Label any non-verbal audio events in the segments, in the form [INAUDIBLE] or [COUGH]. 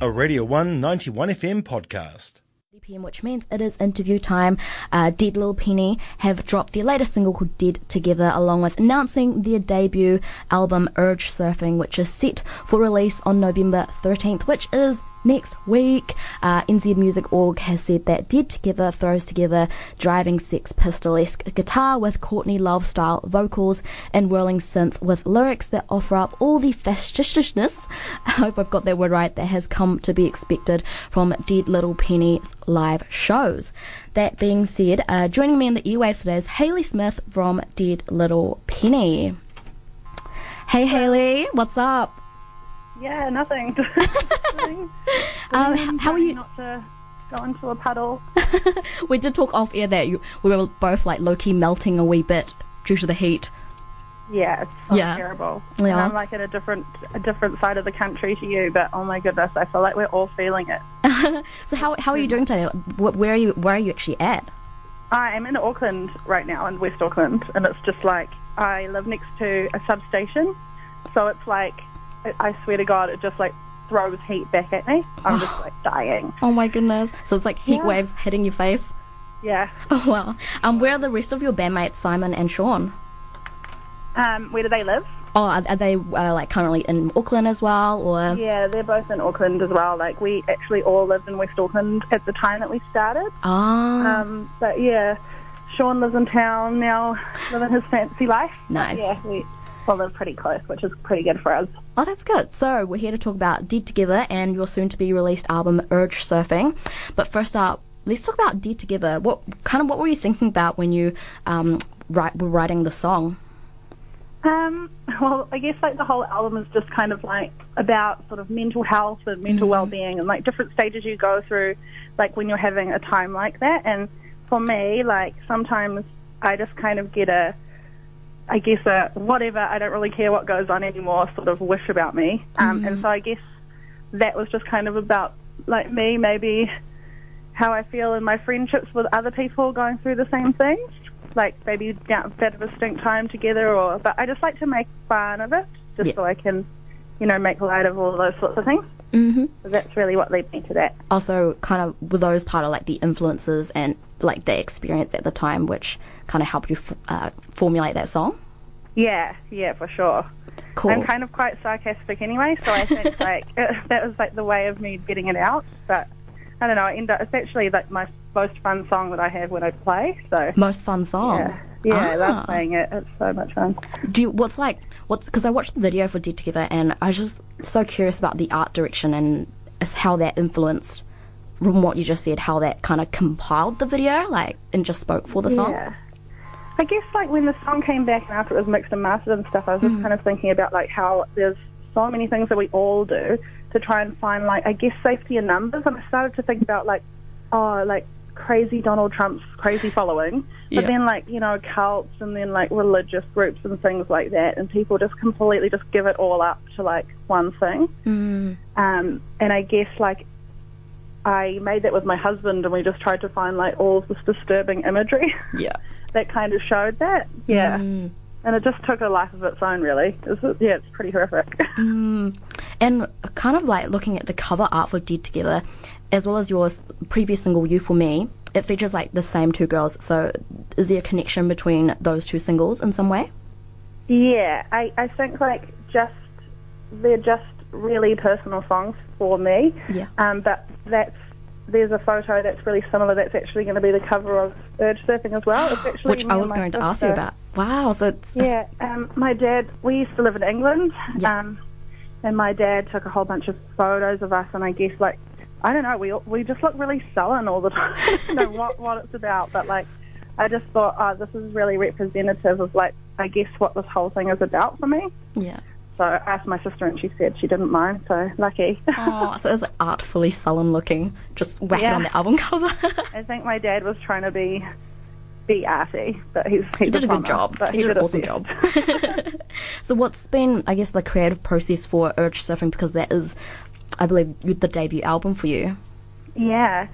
a Radio 1 91 FM podcast. PM, which means it is interview time. Uh, Dead Little Penny have dropped their latest single called Dead Together, along with announcing their debut album Urge Surfing, which is set for release on November 13th, which is next week. Uh, NZ Music Org has said that Dead Together throws together driving Sex Pistol-esque guitar with Courtney Love style vocals and whirling synth with lyrics that offer up all the fastidiousness, I hope I've got that word right, that has come to be expected from Dead Little Penny's live shows. That being said, uh, joining me in the earwaves today is Hayley Smith from Dead Little Penny. Hey Hayley, what's up? Yeah, nothing. [LAUGHS] [LAUGHS] Um, h- how are you? Not to go into a puddle. [LAUGHS] we did talk off air that you, we were both like low key melting a wee bit due to the heat. Yeah, it's so Yeah. terrible. And Yeah. I'm like at a different a different side of the country to you, but oh my goodness, I feel like we're all feeling it. So how how are you doing today? Where are you Where are you actually at? I am in Auckland right now, in West Auckland, and it's just like I live next to a substation, so it's like I- I swear to God, it just like throws heat back at me. I'm just [SIGHS] like dying. Oh my goodness! So it's like heat Yeah. waves hitting your face. Yeah. [LAUGHS] Oh wow. Um, where are the rest of your bandmates, Simon and Sean? Um, where do they live? Oh, are, are they uh, like currently in Auckland as well, or? Yeah, they're both in Auckland as well. Like we actually all lived in West Auckland at the time that we started. Ah, Um, but yeah, Sean lives in town now, living his fancy life. But Nice. yeah, we all live pretty close, which is pretty good for us. Oh, that's good. So we're here to talk about Dead Together and your soon-to-be-released album Urge Surfing. But first up, let's talk about Dead Together. What kind of what were you thinking about when you um write, were writing the song? Um, well, I guess like the whole album is just kind of like about sort of mental health and mental well-being and like different stages you go through, like when you're having a time like that. And for me, like sometimes I just kind of get a, I guess a whatever. I don't really care what goes on anymore. Sort of wish about me. Um, and so I guess that was just kind of about like me, maybe how I feel in my friendships with other people going through the same things. Like maybe down a bit of a stink time together, or but I just like to make fun of it, just Yeah. so I can, you know, make light of all those sorts of things. Mm-hmm. So that's really what led me to that. also kind of were those part of like the influences and like the experience at the time which kind of helped you f- uh, formulate that song Yeah, yeah, for sure. cool I'm kind of quite sarcastic anyway, so I think [LAUGHS] like it, [LAUGHS] that was like the way of me getting it out. But I don't know. I end up, it's actually like my most fun song that I have when I play. So most fun song yeah, yeah, I Ah. love playing it. It's so much fun. do you what's like what's because i watched the video for dead together and i was just so curious about the art direction and how that influenced from what you just said how that kind of compiled the video like and just spoke for the song Yeah. I guess like when the song came back and after it was mixed and mastered and stuff, I was just kind of thinking about like how there's so many things that we all do to try and find like I guess safety in numbers. And I started to think about like oh like crazy Donald Trump's crazy following, but Yeah. then like you know cults and then like religious groups and things like that, and people just completely just give it all up to like one thing. Mm. Um, and I guess like I made that with my husband, and we just tried to find like all of this disturbing imagery yeah [LAUGHS] that kind of showed that. Yeah. Mm. And it just took a life of its own, really. It's, yeah, it's pretty horrific. [LAUGHS] Mm. And kind of like looking at the cover art for Dead Together, as well as your previous single You For Me, it features like the same two girls. So is there a connection between those two singles in some way? yeah, I, I think like just they're just really personal songs for me. Yeah. Um, but that's there's a photo that's really similar. That's actually going to be the cover of Urge Surfing as well. It's actually Which I was going to ask you about. Wow, so it's Yeah, um, my dad, we used to live in England, Yeah. um, and my dad took a whole bunch of photos of us, and I guess, like, I don't know, we we just look really sullen all the [LAUGHS] time. I don't know what, what it's about, but, like, I just thought, oh, this is really representative of, like, I guess what this whole thing is about for me. yeah. So I asked my sister, and she said she didn't mind, so lucky. Oh, so it's artfully sullen looking, just whack it Yeah. on the album cover. [LAUGHS] I think my dad was trying to be be arty, but he's, he's he did a good job. But He did an awesome job. [LAUGHS] [LAUGHS] so what's been, I guess, the creative process for Urge Surfing because that is, I believe, the debut album for you. Yeah.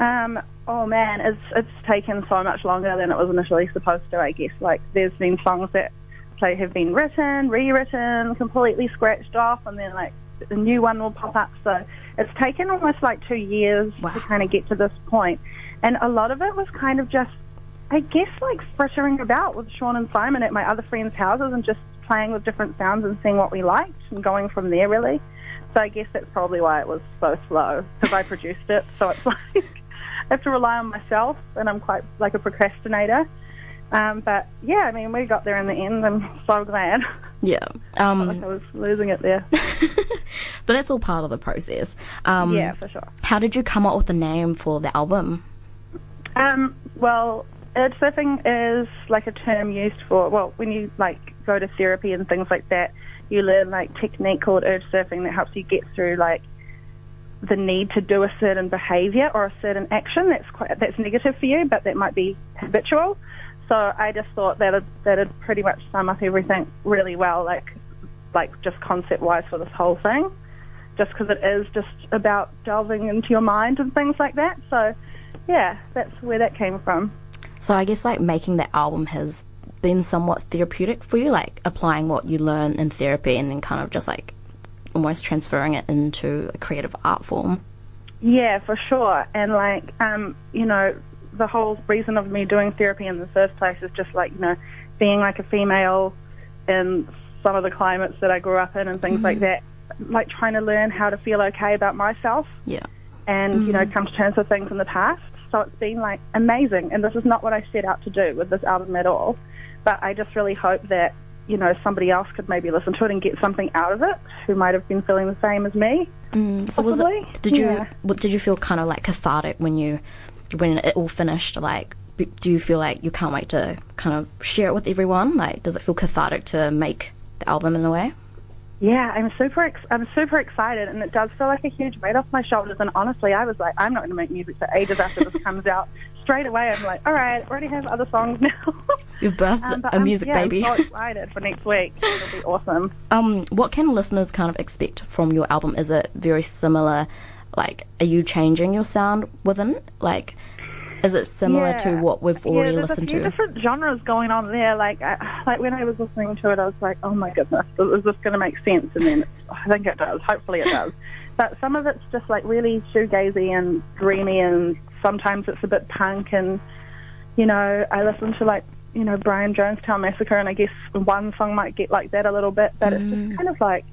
Um, oh man, it's it's taken so much longer than it was initially supposed to. I guess like there's been songs that like have been written, rewritten, completely scratched off, and then like a new one will pop up. So it's taken almost like two years Wow. to kind of get to this point. And a lot of it was kind of just, I guess, like frittering about with Sean and Simon at my other friends' houses and just playing with different sounds and seeing what we liked and going from there, really. So I guess that's probably why it was so slow because I produced it. So it's [LAUGHS] like I have to rely on myself, and I'm quite like a procrastinator. Um, but yeah, I mean, we got there in the end. I'm so glad. Yeah. Um, I was losing it there. [LAUGHS] but that's all part of the process. Um, yeah, for sure. How did you come up with the name for the album? Um, well, urge surfing is like a term used for well, when you like go to therapy and things like that, you learn like technique called urge surfing that helps you get through like the need to do a certain behaviour or a certain action that's quite that's negative for you, but that might be habitual. So I just thought that that'd pretty much sum up everything really well, like like just concept wise for this whole thing. Just because it is just about delving into your mind and things like that. So yeah, that's where that came from. So I guess like making that album has been somewhat therapeutic for you, like applying what you learn in therapy and then kind of just like almost transferring it into a creative art form. Yeah, for sure. And like, um, you know, the whole reason of me doing therapy in the first place is just like, you know, being like a female in some of the climates that I grew up in and things like that. Like trying to learn how to feel okay about myself Yeah. and, you know, come to terms with things in the past. So it's been like amazing. And this is not what I set out to do with this album at all. But I just really hope that, you know, somebody else could maybe listen to it and get something out of it who might have been feeling the same as me. Mm, so was it? Did you? yeah. Did you feel kind of like cathartic when you, when it all finished? Like, do you feel like you can't wait to kind of share it with everyone? Like, does it feel cathartic to make the album in a way? Yeah, I'm super. Ex- I'm super excited, and it does feel like a huge weight off my shoulders. And honestly, I was like, I'm not going to make music for ages after this comes out. Straight away, I'm like, all right, I already have other songs [LAUGHS] now. You've birthed Um, a I'm- music yeah, baby. I'm so excited for next week. [LAUGHS] It'll be awesome. Um, what can listeners kind of expect from your album? Is it very similar? Like, are you changing your sound within? Like, is it similar to what we've already listened to? yeah, there's a few to? different genres going on there. Like, I, [SIGHS] like when I was listening to it, I was like, oh my goodness, is this going to make sense? And then I think it does. Hopefully, it does. [LAUGHS] But some of it's just like really shoegazy and dreamy, and sometimes it's a bit punk. And you know, I listen to like you know Brian Jonestown Massacre, and I guess one song might get like that a little bit, but it's Mm. just kind of like.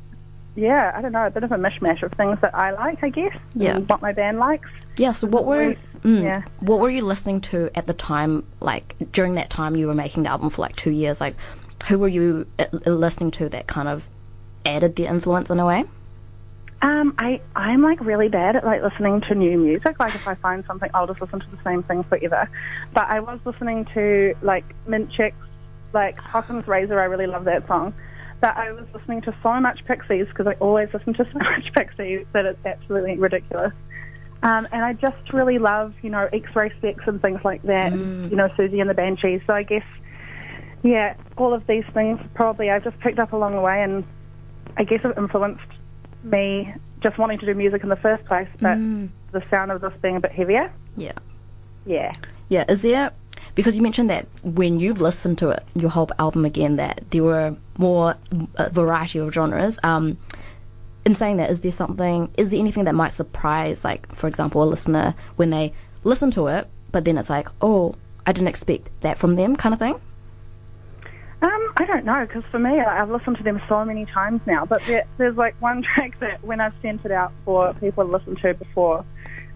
Yeah, I don't know, a bit of a mishmash of things that I like, I guess, Yeah. what my band likes. Yeah. So what were mm, yeah. what were you listening to at the time? Like during that time you were making the album for like two years. Like, who were you uh, listening to that kind of added the influence in a way? Um, I I'm like really bad at like listening to new music. Like if I find something, I'll just listen to the same thing forever. But I was listening to like Mint Chicks, like Hockham's Razor. I really love that song. But I was listening to so much Pixies because I always listen to [LAUGHS] so much Pixies that it's absolutely ridiculous. Um, and I just really love, you know, X-Ray Spex and things like that. You know, Siouxsie and the Banshees. So I guess, yeah, all of these things probably I've just picked up along the way, and I guess have influenced me just wanting to do music in the first place, but the sound of this being a bit heavier. Yeah. Yeah. Yeah, is there because you mentioned that when you've listened to it, your whole album again, that there were more a variety of genres. Um, in saying that, is there something? Is there anything that might surprise, like for example, a listener when they listen to it, but then it's like, oh, I didn't expect that from them, kind of thing. Um, I don't know, because for me, I've listened to them so many times now. But there, there's like one [LAUGHS] track that when I've sent it out for people to listen to before,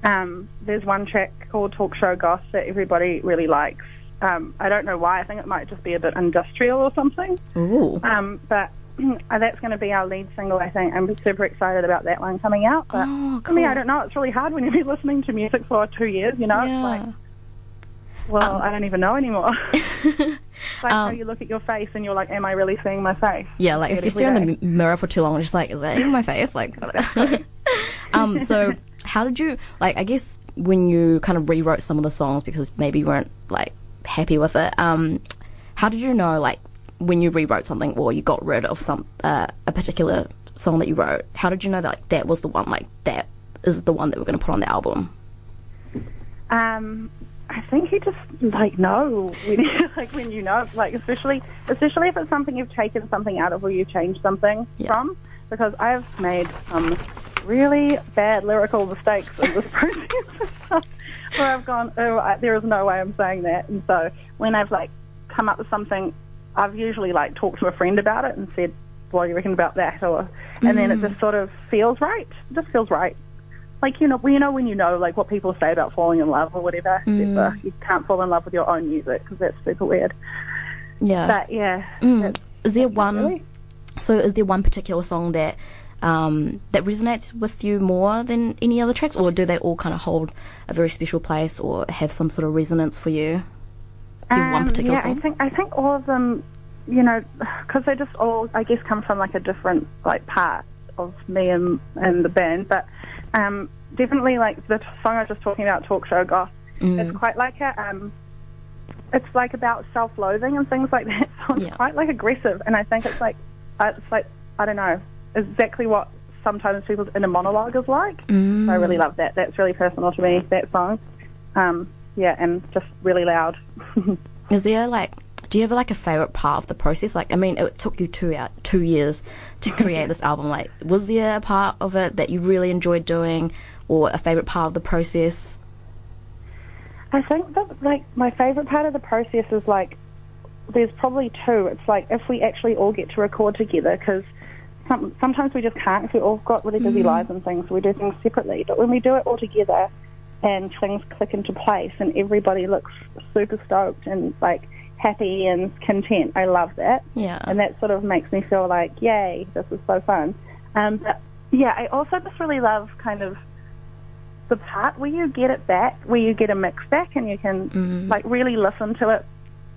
um, there's one track called Talk Show Goss that everybody really likes. Um, I don't know why. I think it might just be a bit industrial or something. Ooh, Um, but [CLEARS THROAT] uh, that's going to be our lead single, I think. I'm super excited about that one coming out. But Oh, for me, I don't know. It's really hard when you've been listening to music for two years, you know? It's like, yeah. well, Um, I don't even know anymore. [LAUGHS] it's like how Um, you look at your face and you're like, am I really seeing my face? Yeah, like if you stare in the mirror for too long, it's just like, is that even my face? Like, [LAUGHS] [LAUGHS] um, so how did you like? I guess when you kind of rewrote some of the songs because maybe you weren't like happy with it. Um, how did you know like when you rewrote something or you got rid of some uh, a particular song that you wrote? How did you know that like that was the one? Like that is the one that we're going to put on the album? Um, I think you just like know when you, [LAUGHS] like when you know, like especially especially if it's something you've taken something out of or you changed something Yeah. from. because I've made some really bad lyrical mistakes in this [LAUGHS] process where I've gone, oh, I, there is no way I'm saying that. And so when I've like come up with something, I've usually like talked to a friend about it and said, what do you reckon about that? Or, and then it just sort of feels right. It just feels right. Like, you know, well, you know when you know like what people say about falling in love or whatever, for you can't fall in love with your own music because that's super weird. Yeah. But yeah, Mm. Is there one? really- So is there one particular song that um, that resonates with you more than any other tracks, or do they all kind of hold a very special place or have some sort of resonance for you? Do you have one Um, particular yeah, song? I think I think all of them, you know, because they just all, I guess, come from like a different like part of me and and the band. But um, definitely, like the song I was just talking about, "Talk Show Goth," Mm. it's quite like a, um, it's like about self-loathing and things like that. [LAUGHS] So it's Yeah. quite like aggressive, and I think it's like, it's like I don't know, exactly what sometimes people's inner monologue is like. Mm. So I really love that. That's really personal to me. That song. Um, yeah, and just really loud. [LAUGHS] Is there like, do you have like a favorite part of the process? Like, I mean, it took you two out two years to create this [LAUGHS] album. Like, was there a part of it that you really enjoyed doing, or a favorite part of the process? I think that like my favorite part of the process is like there's probably two. It's like if we actually all get to record together because some, sometimes we just can't because we've all got really busy lives and things. So we do things separately. But when we do it all together and things click into place and everybody looks super stoked and like happy and content, I love that. Yeah. And that sort of makes me feel like, yay, this is so fun. Um, but yeah, I also just really love kind of the part where you get it back, where you get a mix back and you can like really listen to it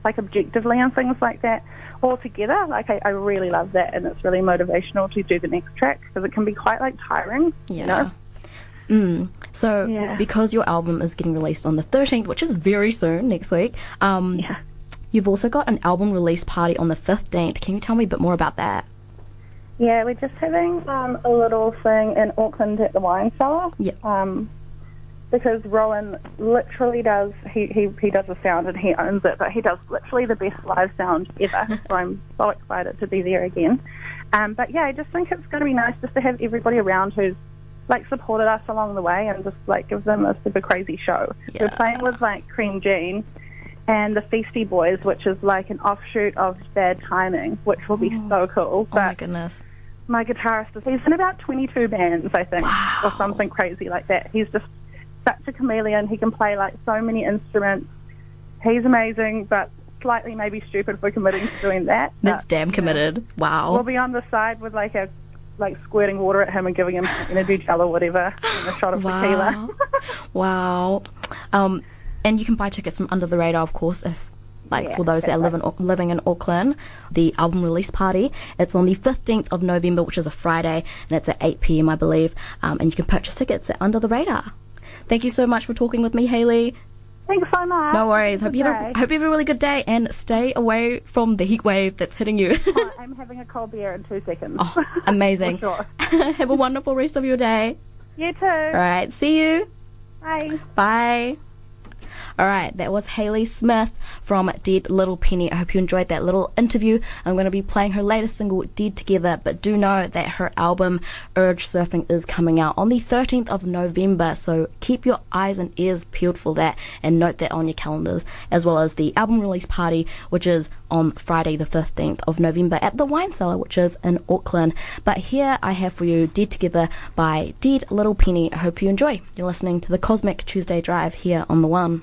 like objectively and things like that all together. Like I, I really love that and it's really motivational to do the next track because it can be quite like tiring, Yeah. you know? Mm. So, Yeah. because your album is getting released on the 13th, which is very soon, next week, um, Yeah. you've also got an album release party on the 15th. Can you tell me a bit more about that? Yeah, we're just having um, a little thing in Auckland at the wine cellar. Yeah. Um, because Rowan literally does he, he he does the sound and he owns it, but he does literally the best live sound ever. [LAUGHS] so I'm so excited to be there again. Um, but yeah, I just think it's going to be nice just to have everybody around who's like supported us along the way and just like give them a super crazy show. Yeah. We're playing with like Cream Jean and the Feisty Boys, which is like an offshoot of Bad Timing, which will be so cool. Oh my goodness. my guitarist is he's in about 22 bands i think or something crazy like that he's just such a chameleon he can play like so many instruments he's amazing but slightly maybe stupid for committing to doing that That's But damn committed. Wow. we'll be on the side with like a like squirting water at him and giving him energy gel or whatever and a shot of [GASPS] Wow. tequila wow. Um, and you can buy tickets from Under the Radar, of course, if like Yeah, for those that live in living in Auckland. The album release party. It's on the 15th of November, which is a Friday, and it's at 8 p.m. I believe. Um, and you can purchase tickets at Under the Radar. Thank you so much for talking with me, Haley. thanks so much No worries. Hope you have, day. hope you have a really good day and stay away from the heat wave that's hitting you. Oh, [LAUGHS] i'm having a cold beer in two seconds oh, amazing. [LAUGHS] Sure. [LAUGHS] have a wonderful rest of your day. you too All right. See you. bye Bye. All right, that was Haley Smith from Dead Little Penny. I hope you enjoyed that little interview. I'm going to be playing her latest single, Dead Together, but do know that her album, Urge Surfing, is coming out on the 13th of November. So keep your eyes and ears peeled for that and note that on your calendars, as well as the album release party, which is on Friday, the 15th of November at the Wine Cellar, which is in Auckland. But here I have for you Dead Together by Dead Little Penny. I hope you enjoy. You're listening to the Cosmic Tuesday Drive here on The One.